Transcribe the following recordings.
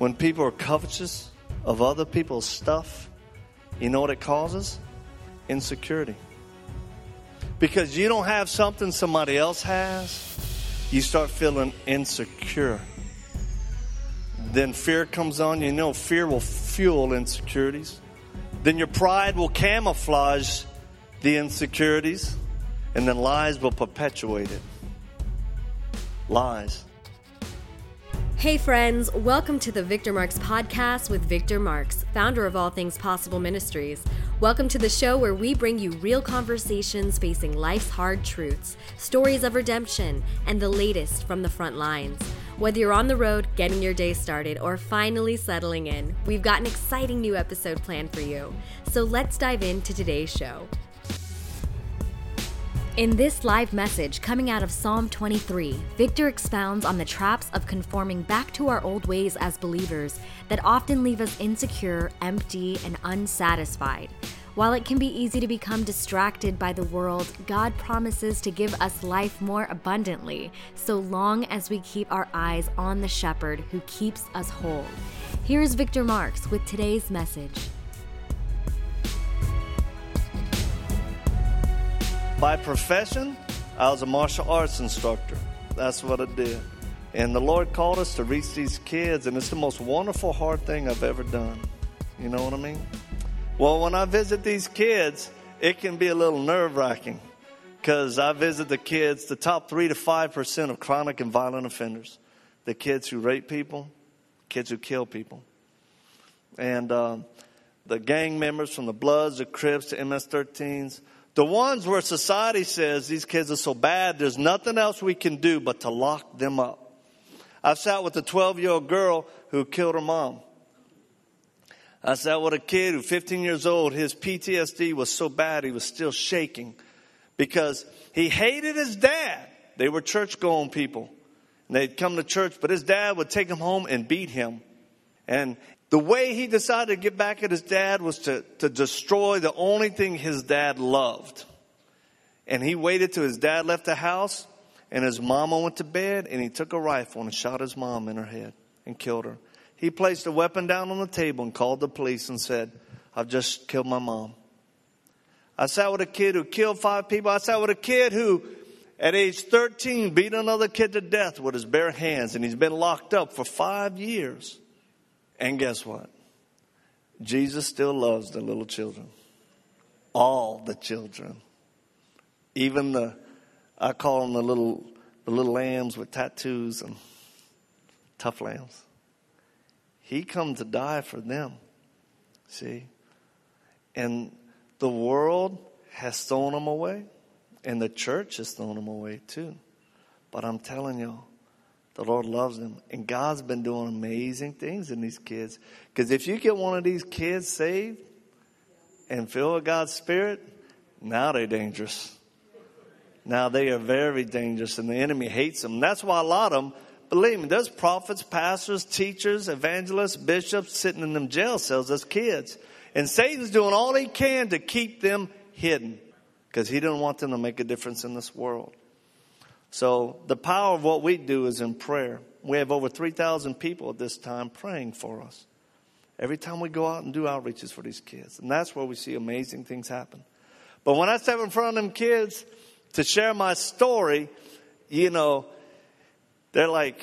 When people are covetous of other people's stuff, you know what it causes? Insecurity. Because you don't have something somebody else has, you start feeling insecure. Then fear comes on. You know, fear will fuel insecurities. Then your pride will camouflage the insecurities, and then lies will perpetuate it. Lies. Hey, friends, welcome to the Victor Marx podcast with Victor Marx, founder of All Things Possible Ministries. Welcome to the show where we bring you real conversations facing life's hard truths, stories of redemption, and the latest from the front lines. Whether you're on the road, getting your day started, or finally settling in, we've got an exciting new episode planned for you. So let's dive into today's show. In this live message coming out of Psalm 23, Victor expounds on the traps of conforming back to our old ways as believers that often leave us insecure, empty, and unsatisfied. While it can be easy to become distracted by the world, God promises to give us life more abundantly, so long as we keep our eyes on the shepherd who keeps us whole. Here's Victor Marx with today's message. By profession, I was a martial arts instructor. That's what I did. And the Lord called us to reach these kids, and it's the most wonderful, hard thing I've ever done. You know what I mean? Well, when I visit these kids, it can be a little nerve wracking because I visit the kids, the top three to five percent of chronic and violent offenders, the kids who rape people, kids who kill people, and uh, the gang members from the Bloods, the Crips, the MS-13s the ones where society says these kids are so bad, there's nothing else we can do but to lock them up. I've sat with a 12 year old girl who killed her mom. I sat with a kid who, 15 years old, his PTSD was so bad he was still shaking because he hated his dad. They were church going people. And they'd come to church, but his dad would take him home and beat him. And the way he decided to get back at his dad was to, to destroy the only thing his dad loved. And he waited till his dad left the house and his mama went to bed and he took a rifle and shot his mom in her head and killed her. He placed a weapon down on the table and called the police and said, I've just killed my mom. I sat with a kid who killed five people. I sat with a kid who, at age 13, beat another kid to death with his bare hands and he's been locked up for five years. And guess what? Jesus still loves the little children. All the children. Even the, I call them the little, the little lambs with tattoos and tough lambs. He come to die for them. See? And the world has thrown them away. And the church has thrown them away too. But I'm telling you, the Lord loves them. And God's been doing amazing things in these kids. Because if you get one of these kids saved and filled with God's Spirit, now they're dangerous. Now they are very dangerous and the enemy hates them. That's why a lot of them, believe me, there's prophets, pastors, teachers, evangelists, bishops sitting in them jail cells as kids. And Satan's doing all he can to keep them hidden because he didn't want them to make a difference in this world. So the power of what we do is in prayer. We have over 3,000 people at this time praying for us. Every time we go out and do outreaches for these kids. And that's where we see amazing things happen. But when I step in front of them kids to share my story, you know, they're like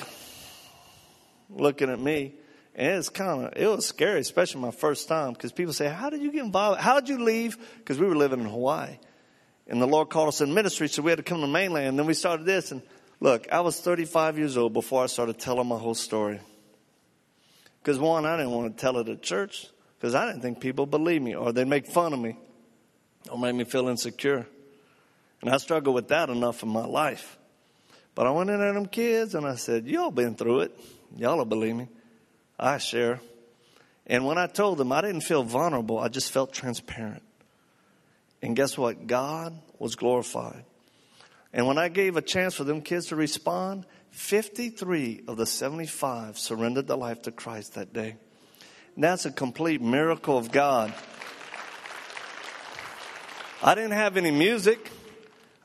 looking at me. And it's kind of, it was scary, especially my first time, because people say, How did you get involved? How did you leave? Because we were living in Hawaii. And the Lord called us in ministry, so we had to come to the mainland. And then we started this. And look, I was 35 years old before I started telling my whole story. Because one, I didn't want to tell it at church because I didn't think people believe me or they'd make fun of me or make me feel insecure. And I struggled with that enough in my life. But I went in there them kids and I said, Y'all been through it. Y'all will believe me. I share. And when I told them, I didn't feel vulnerable, I just felt transparent. And guess what? God was glorified. And when I gave a chance for them kids to respond, 53 of the 75 surrendered their life to Christ that day. And that's a complete miracle of God. I didn't have any music.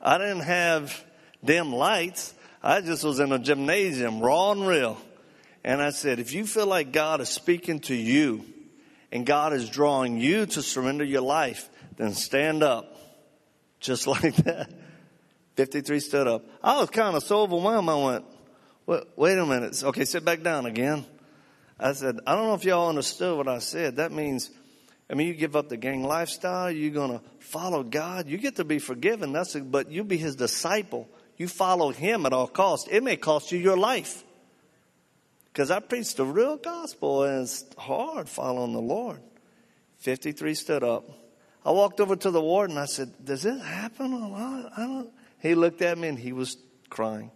I didn't have dim lights. I just was in a gymnasium, raw and real. And I said, if you feel like God is speaking to you and God is drawing you to surrender your life, then stand up. Just like that. 53 stood up. I was kind of so overwhelmed. I went, wait, wait a minute. Okay, sit back down again. I said, I don't know if y'all understood what I said. That means, I mean, you give up the gang lifestyle. You're going to follow God. You get to be forgiven. That's, a, but you be his disciple. You follow him at all costs. It may cost you your life. Because I preached the real gospel and it's hard following the Lord. 53 stood up. I walked over to the warden. And I said, Does this happen a lot? I don't. He looked at me and he was crying.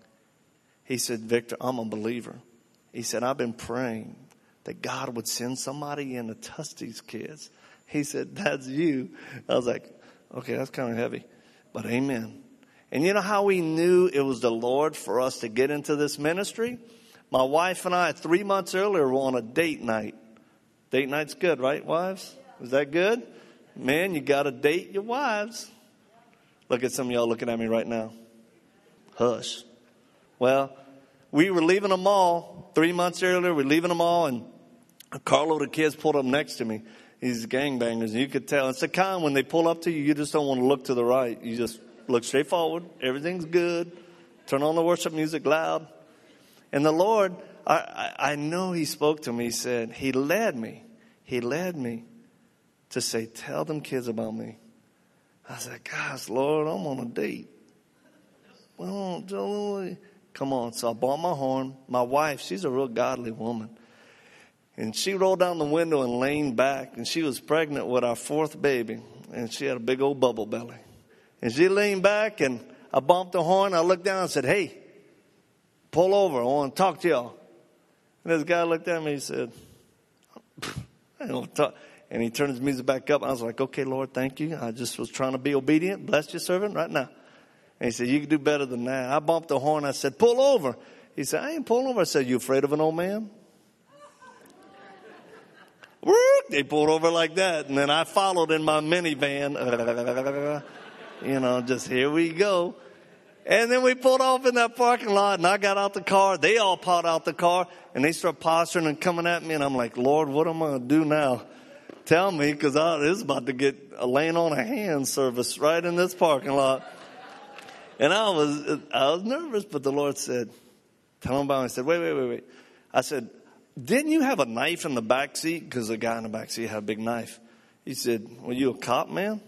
He said, Victor, I'm a believer. He said, I've been praying that God would send somebody in to touch these kids. He said, That's you. I was like, Okay, that's kind of heavy, but amen. And you know how we knew it was the Lord for us to get into this ministry? My wife and I, three months earlier, were on a date night. Date night's good, right, wives? Is that good? Man, you got to date your wives. Look at some of y'all looking at me right now. Hush. Well, we were leaving the mall three months earlier. We are leaving the mall, and a carload of kids pulled up next to me. These gangbangers, and you could tell. It's the kind when they pull up to you, you just don't want to look to the right. You just look straight forward. Everything's good. Turn on the worship music loud. And the Lord, I, I know He spoke to me. He said, He led me. He led me to say, Tell them kids about me. I said, Gosh, Lord, I'm on a date. Well, come on. So I bought my horn. My wife, she's a real godly woman. And she rolled down the window and leaned back, and she was pregnant with our fourth baby, and she had a big old bubble belly. And she leaned back, and I bumped the horn. I looked down and said, Hey, pull over. I want to talk to y'all. And this guy looked at me and said, I don't talk. And he turned his music back up. I was like, okay, Lord, thank you. I just was trying to be obedient. Bless your servant right now. And he said, you can do better than that. I bumped the horn. I said, pull over. He said, I ain't pulling over. I said, you afraid of an old man? they pulled over like that. And then I followed in my minivan. you know, just here we go. And then we pulled off in that parking lot and I got out the car. They all piled out the car and they start posturing and coming at me. And I'm like, Lord, what am I going to do now? Tell me because is about to get a laying on a hand service right in this parking lot. And I was, I was nervous, but the Lord said, tell him about it. I said, wait, wait, wait, wait. I said, didn't you have a knife in the back seat? Because the guy in the back seat had a big knife. He said, were you a cop, man?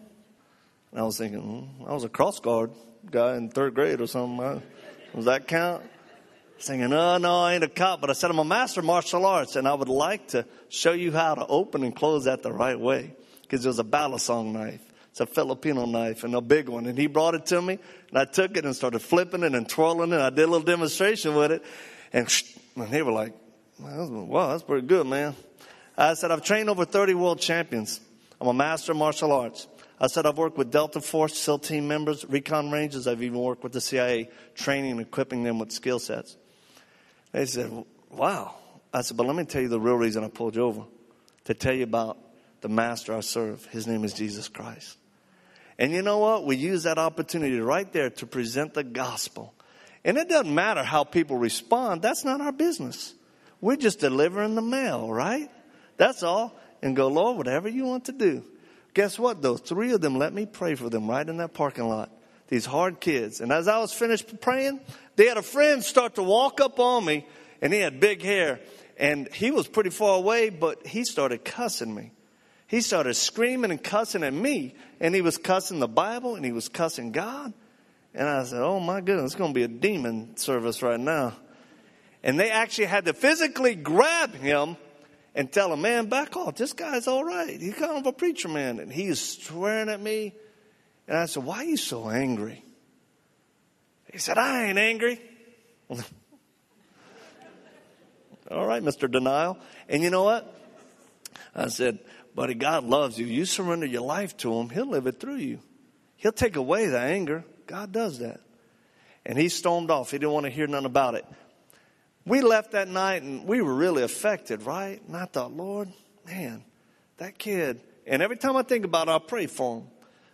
And I was thinking, hmm, I was a cross guard guy in third grade or something. Does that count? Saying, no, no, I ain't a cop, but I said I'm a master of martial arts and I would like to show you how to open and close that the right way. Because it was a balisong knife. It's a Filipino knife and a big one. And he brought it to me and I took it and started flipping it and twirling it. I did a little demonstration with it and, and they were like, wow, that's pretty good, man. I said, I've trained over 30 world champions. I'm a master of martial arts. I said I've worked with Delta Force, SEAL team members, recon rangers. I've even worked with the CIA, training and equipping them with skill sets. They said, wow. I said, but let me tell you the real reason I pulled you over. To tell you about the master I serve. His name is Jesus Christ. And you know what? We use that opportunity right there to present the gospel. And it doesn't matter how people respond. That's not our business. We're just delivering the mail, right? That's all. And go, Lord, whatever you want to do. Guess what, though? Three of them let me pray for them right in that parking lot. These hard kids. And as I was finished praying, they had a friend start to walk up on me, and he had big hair. And he was pretty far away, but he started cussing me. He started screaming and cussing at me, and he was cussing the Bible, and he was cussing God. And I said, Oh my goodness, it's going to be a demon service right now. And they actually had to physically grab him and tell him, man, back off. This guy's all right. He's kind of a preacher man. And he's swearing at me. And I said, why are you so angry? He said, I ain't angry. all right, Mr. Denial. And you know what? I said, buddy, God loves you. You surrender your life to him, he'll live it through you. He'll take away the anger. God does that. And he stormed off. He didn't want to hear nothing about it. We left that night and we were really affected, right? And I thought, Lord, man, that kid. And every time I think about it, I pray for him.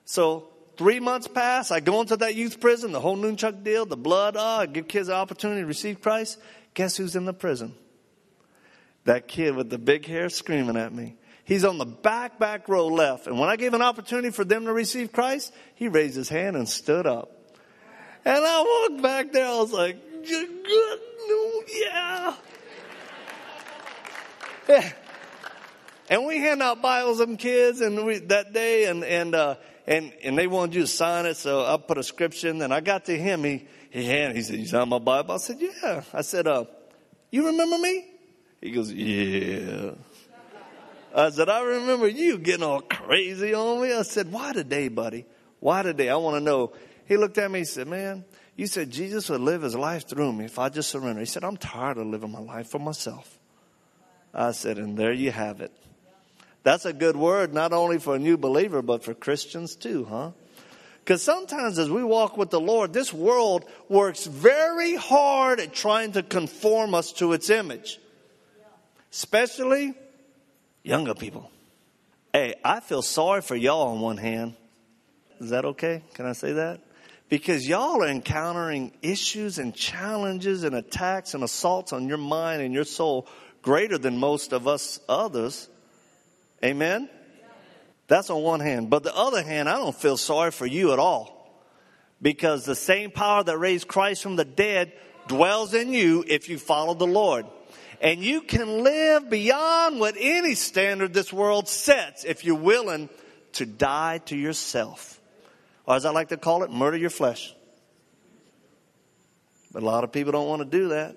So three months pass. I go into that youth prison, the whole Nunchuck deal, the blood. I give kids the opportunity to receive Christ. Guess who's in the prison? That kid with the big hair screaming at me. He's on the back, back row left. And when I gave an opportunity for them to receive Christ, he raised his hand and stood up. And I walked back there. I was like, good, yeah. yeah. And we hand out Bibles to them kids and we, that day and, and, uh, and, and they wanted you to sign it. So I put a scripture in and I got to him. He, he handed, he said, you signed my Bible? I said, yeah. I said, uh, you remember me? He goes, yeah. I said, I remember you getting all crazy on me. I said, why today, buddy? Why today? I want to know. He looked at me, he said, man, you said Jesus would live his life through me if I just surrender. He said, I'm tired of living my life for myself. I said, and there you have it. That's a good word, not only for a new believer, but for Christians too, huh? Because sometimes as we walk with the Lord, this world works very hard at trying to conform us to its image. Especially younger people. Hey, I feel sorry for y'all on one hand. Is that okay? Can I say that? Because y'all are encountering issues and challenges and attacks and assaults on your mind and your soul greater than most of us others. Amen? That's on one hand. But the other hand, I don't feel sorry for you at all. Because the same power that raised Christ from the dead dwells in you if you follow the Lord. And you can live beyond what any standard this world sets if you're willing to die to yourself. Or as I like to call it, murder your flesh. But a lot of people don't want to do that.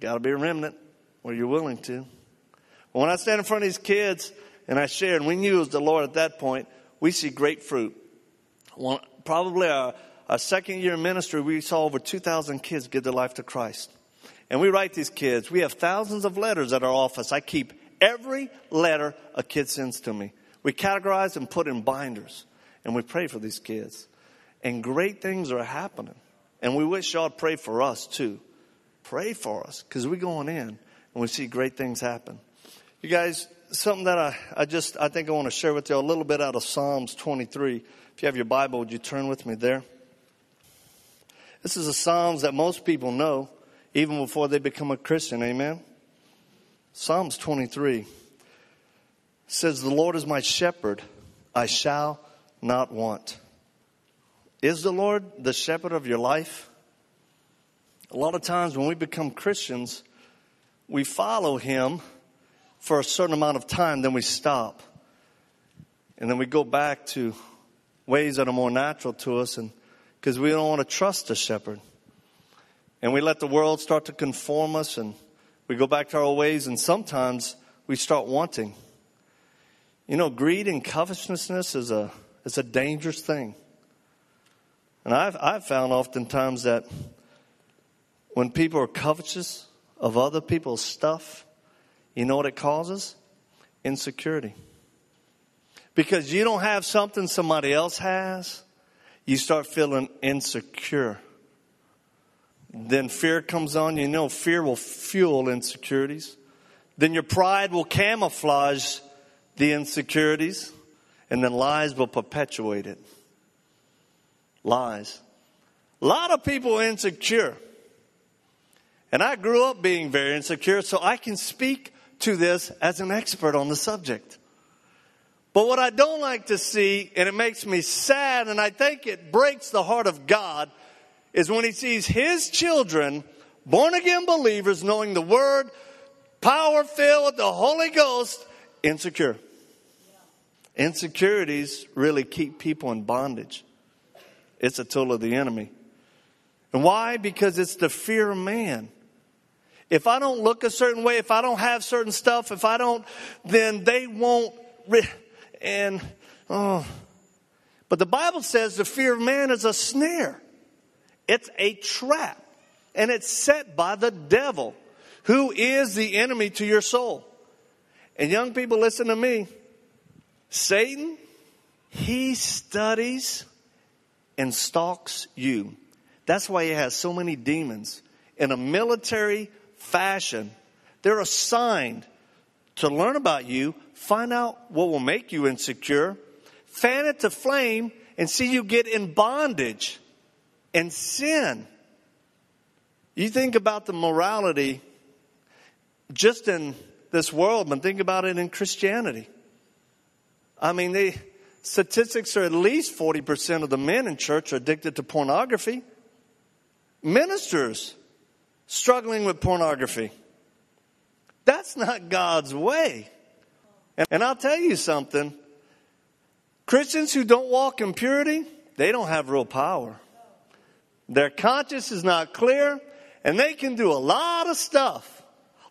Got to be a remnant where you're willing to. When I stand in front of these kids and I share, and we knew it was the Lord at that point, we see great fruit. Well, probably our, our second year ministry, we saw over 2,000 kids give their life to Christ. And we write these kids. We have thousands of letters at our office. I keep every letter a kid sends to me. We categorize and put in binders. And we pray for these kids. And great things are happening. And we wish y'all pray for us too. Pray for us because we're going in and we see great things happen. You guys, something that I, I just, I think I want to share with you a little bit out of Psalms 23. If you have your Bible, would you turn with me there? This is a Psalms that most people know even before they become a Christian. Amen. Psalms 23 says, The Lord is my shepherd, I shall not want. Is the Lord the shepherd of your life? A lot of times when we become Christians, we follow him for a certain amount of time, then we stop. And then we go back to ways that are more natural to us and because we don't want to trust the shepherd. And we let the world start to conform us and we go back to our ways and sometimes we start wanting. You know, greed and covetousness is a, is a dangerous thing. And I've, I've found oftentimes that when people are covetous of other people's stuff, you know what it causes? Insecurity. Because you don't have something somebody else has, you start feeling insecure. Then fear comes on. You know, fear will fuel insecurities. Then your pride will camouflage the insecurities. And then lies will perpetuate it. Lies. A lot of people are insecure. And I grew up being very insecure, so I can speak to this as an expert on the subject. But what I don't like to see, and it makes me sad, and I think it breaks the heart of God, is when He sees His children, born again believers, knowing the Word, power filled with the Holy Ghost, insecure. Insecurities really keep people in bondage. It's a tool of the enemy. And why? Because it's the fear of man. If I don't look a certain way, if I don't have certain stuff, if I don't, then they won't. Re- and, oh. But the Bible says the fear of man is a snare, it's a trap, and it's set by the devil, who is the enemy to your soul. And young people, listen to me. Satan, he studies and stalks you. That's why he has so many demons. In a military fashion. They're assigned to learn about you, find out what will make you insecure, fan it to flame, and see you get in bondage and sin. You think about the morality just in this world, but think about it in Christianity. I mean, the statistics are at least 40% of the men in church are addicted to pornography. Ministers struggling with pornography. That's not God's way. And I'll tell you something Christians who don't walk in purity, they don't have real power. Their conscience is not clear, and they can do a lot of stuff,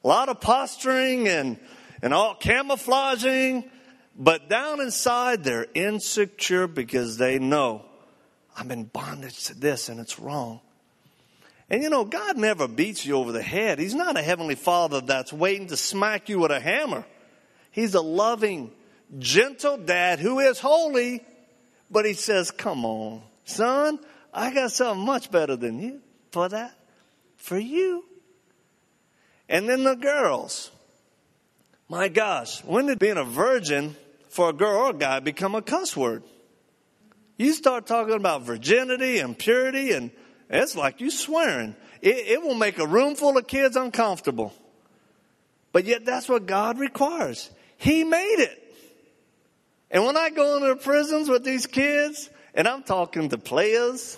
a lot of posturing and, and all camouflaging, but down inside they're insecure because they know I'm in bondage to this and it's wrong. And you know, God never beats you over the head. He's not a heavenly father that's waiting to smack you with a hammer. He's a loving, gentle dad who is holy, but he says, Come on, son, I got something much better than you for that, for you. And then the girls. My gosh, when did being a virgin for a girl or a guy become a cuss word? You start talking about virginity and purity, and it's like you swearing. It, it will make a room full of kids uncomfortable. But yet, that's what God requires. He made it. And when I go into the prisons with these kids, and I'm talking to players,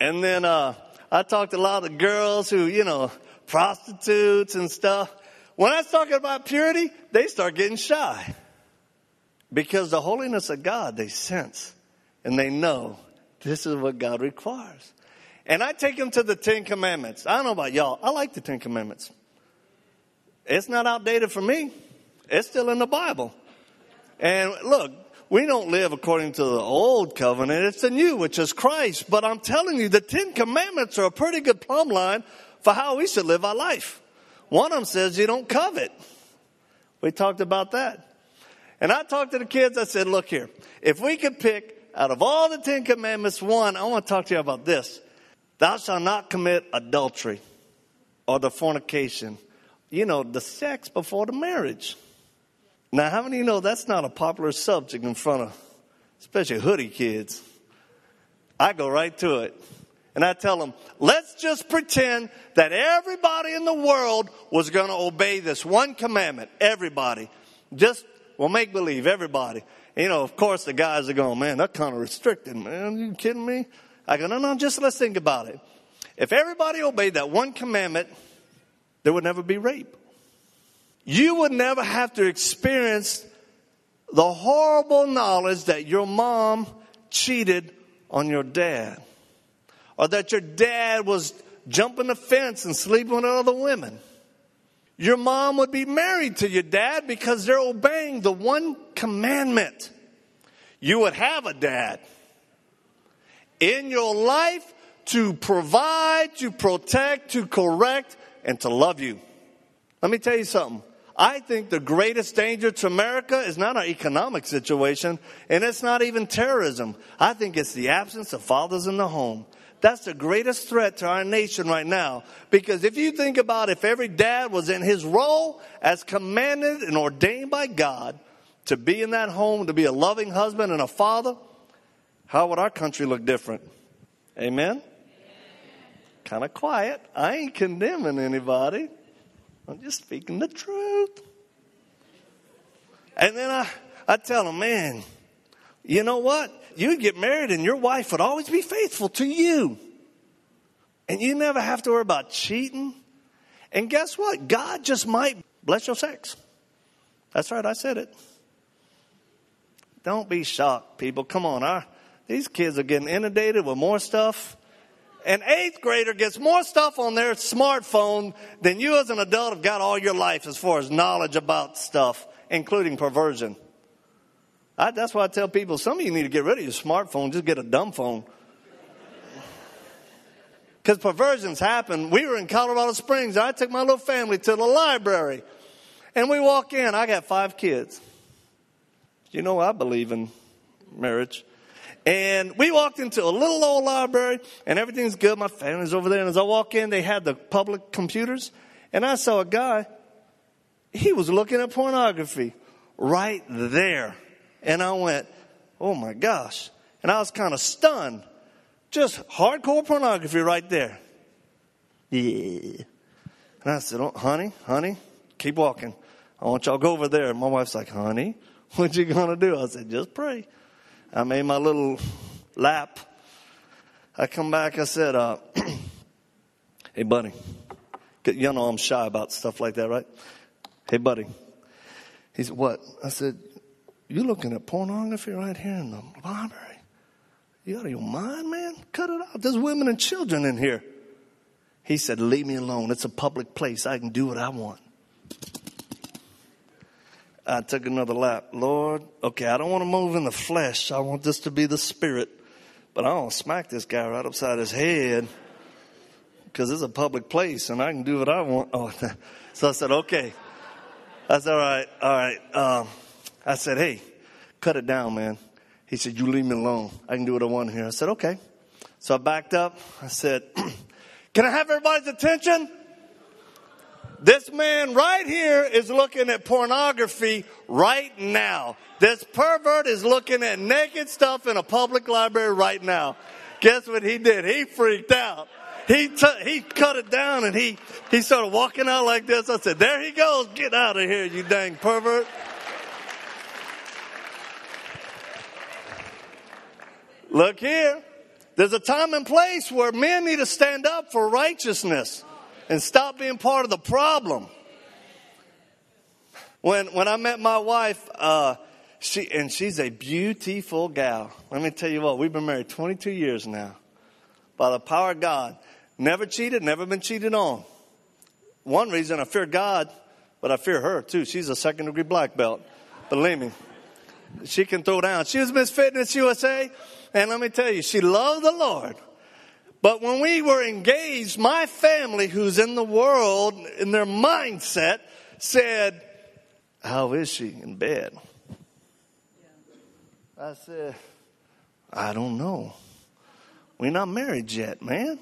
and then uh, I talk to a lot of girls who, you know, prostitutes and stuff. When I talk about purity, they start getting shy. Because the holiness of God, they sense and they know this is what God requires. And I take them to the Ten Commandments. I don't know about y'all. I like the Ten Commandments. It's not outdated for me. It's still in the Bible. And look, we don't live according to the old covenant. It's the new, which is Christ. But I'm telling you, the Ten Commandments are a pretty good plumb line for how we should live our life. One of them says you don't covet. We talked about that. And I talked to the kids. I said, look here, if we could pick out of all the Ten Commandments one, I want to talk to you about this. Thou shalt not commit adultery or the fornication. You know, the sex before the marriage. Now, how many you know that's not a popular subject in front of, especially hoodie kids? I go right to it. And I tell them, let's just pretend that everybody in the world was going to obey this one commandment. Everybody. Just, well, make believe, everybody. You know, of course, the guys are going, man, that's kind of restricted, man. Are you kidding me? I go, no, no, just let's think about it. If everybody obeyed that one commandment, there would never be rape you would never have to experience the horrible knowledge that your mom cheated on your dad or that your dad was jumping the fence and sleeping with other women. Your mom would be married to your dad because they're obeying the one commandment. You would have a dad in your life to provide, to protect, to correct, and to love you. Let me tell you something. I think the greatest danger to America is not our economic situation, and it's not even terrorism. I think it's the absence of fathers in the home. That's the greatest threat to our nation right now. Because if you think about if every dad was in his role as commanded and ordained by God to be in that home, to be a loving husband and a father, how would our country look different? Amen? Kind of quiet. I ain't condemning anybody. I'm just speaking the truth. And then I, I tell them, man, you know what? You'd get married and your wife would always be faithful to you. And you never have to worry about cheating. And guess what? God just might bless your sex. That's right, I said it. Don't be shocked, people. Come on, our, these kids are getting inundated with more stuff an eighth grader gets more stuff on their smartphone than you as an adult have got all your life as far as knowledge about stuff, including perversion. I, that's why I tell people some of you need to get rid of your smartphone, just get a dumb phone. Because perversions happen. We were in Colorado Springs. I took my little family to the library. And we walk in. I got five kids. You know, I believe in marriage. And we walked into a little old library and everything's good. My family's over there. And as I walk in, they had the public computers. And I saw a guy, he was looking at pornography right there. And I went, oh my gosh. And I was kind of stunned. Just hardcore pornography right there. Yeah. And I said, oh, honey, honey, keep walking. I want y'all to go over there. And My wife's like, honey, what you gonna do? I said, just pray. I made my little lap. I come back, I said, uh, hey buddy, you know I'm shy about stuff like that, right? Hey buddy. He said, what? I said, you looking at pornography right here in the library? You out of your mind, man? Cut it out. There's women and children in here. He said, Leave me alone. It's a public place. I can do what I want. I took another lap. Lord, okay, I don't want to move in the flesh. I want this to be the spirit. But I don't smack this guy right upside his head because it's a public place and I can do what I want. Oh, so I said, okay. I said, all right, all right. Um, I said, hey, cut it down, man. He said, You leave me alone. I can do what I want here. I said, Okay. So I backed up. I said, Can I have everybody's attention? This man right here is looking at pornography right now. This pervert is looking at naked stuff in a public library right now. Guess what he did? He freaked out. He t- he cut it down and he he started walking out like this. I said, "There he goes. Get out of here, you dang pervert." Look here. There's a time and place where men need to stand up for righteousness and stop being part of the problem. When, when I met my wife, uh, she, and she's a beautiful gal. Let me tell you what, we've been married 22 years now. By the power of God. Never cheated, never been cheated on. One reason I fear God, but I fear her too. She's a second degree black belt. Believe me. She can throw down. She was Miss Fitness USA. And let me tell you, she loved the Lord. But when we were engaged, my family, who's in the world, in their mindset, said, How is she in bed? I said, I don't know. We're not married yet, man.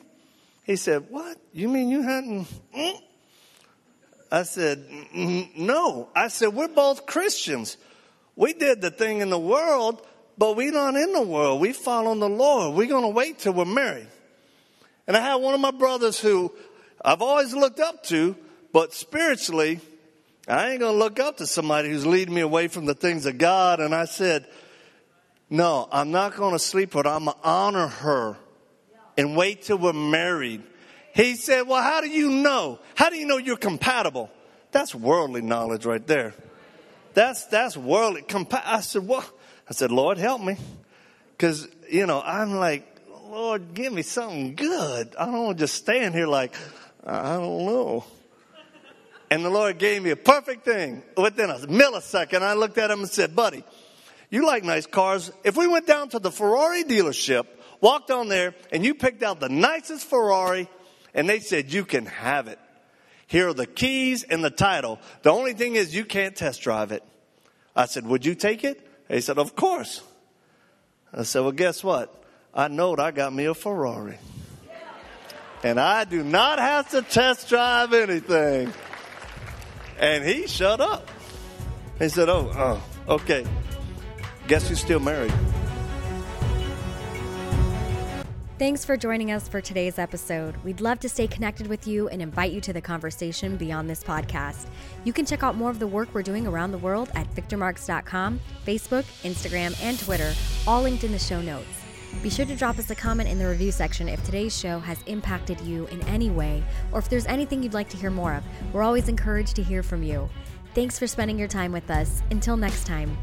He said, What? You mean you hadn't? Mm? I said, No. I said, We're both Christians. We did the thing in the world but we're not in the world. We follow the Lord. We're going to wait till we're married. And I had one of my brothers who I've always looked up to, but spiritually, I ain't going to look up to somebody who's leading me away from the things of God. And I said, no, I'm not going to sleep with her. I'm going to honor her and wait till we're married. He said, well, how do you know? How do you know you're compatible? That's worldly knowledge right there. That's, that's worldly. Compa- I said, well, I said, Lord, help me. Because, you know, I'm like, Lord, give me something good. I don't want to just stand here like, I don't know. And the Lord gave me a perfect thing. Within a millisecond, I looked at him and said, buddy, you like nice cars. If we went down to the Ferrari dealership, walked on there, and you picked out the nicest Ferrari, and they said, you can have it. Here are the keys and the title. The only thing is you can't test drive it. I said, would you take it? He said, Of course. I said, Well, guess what? I knowed I got me a Ferrari. And I do not have to test drive anything. And he shut up. He said, Oh, oh okay. Guess who's still married? Thanks for joining us for today's episode. We'd love to stay connected with you and invite you to the conversation beyond this podcast. You can check out more of the work we're doing around the world at victormarx.com, Facebook, Instagram, and Twitter, all linked in the show notes. Be sure to drop us a comment in the review section if today's show has impacted you in any way or if there's anything you'd like to hear more of. We're always encouraged to hear from you. Thanks for spending your time with us. Until next time.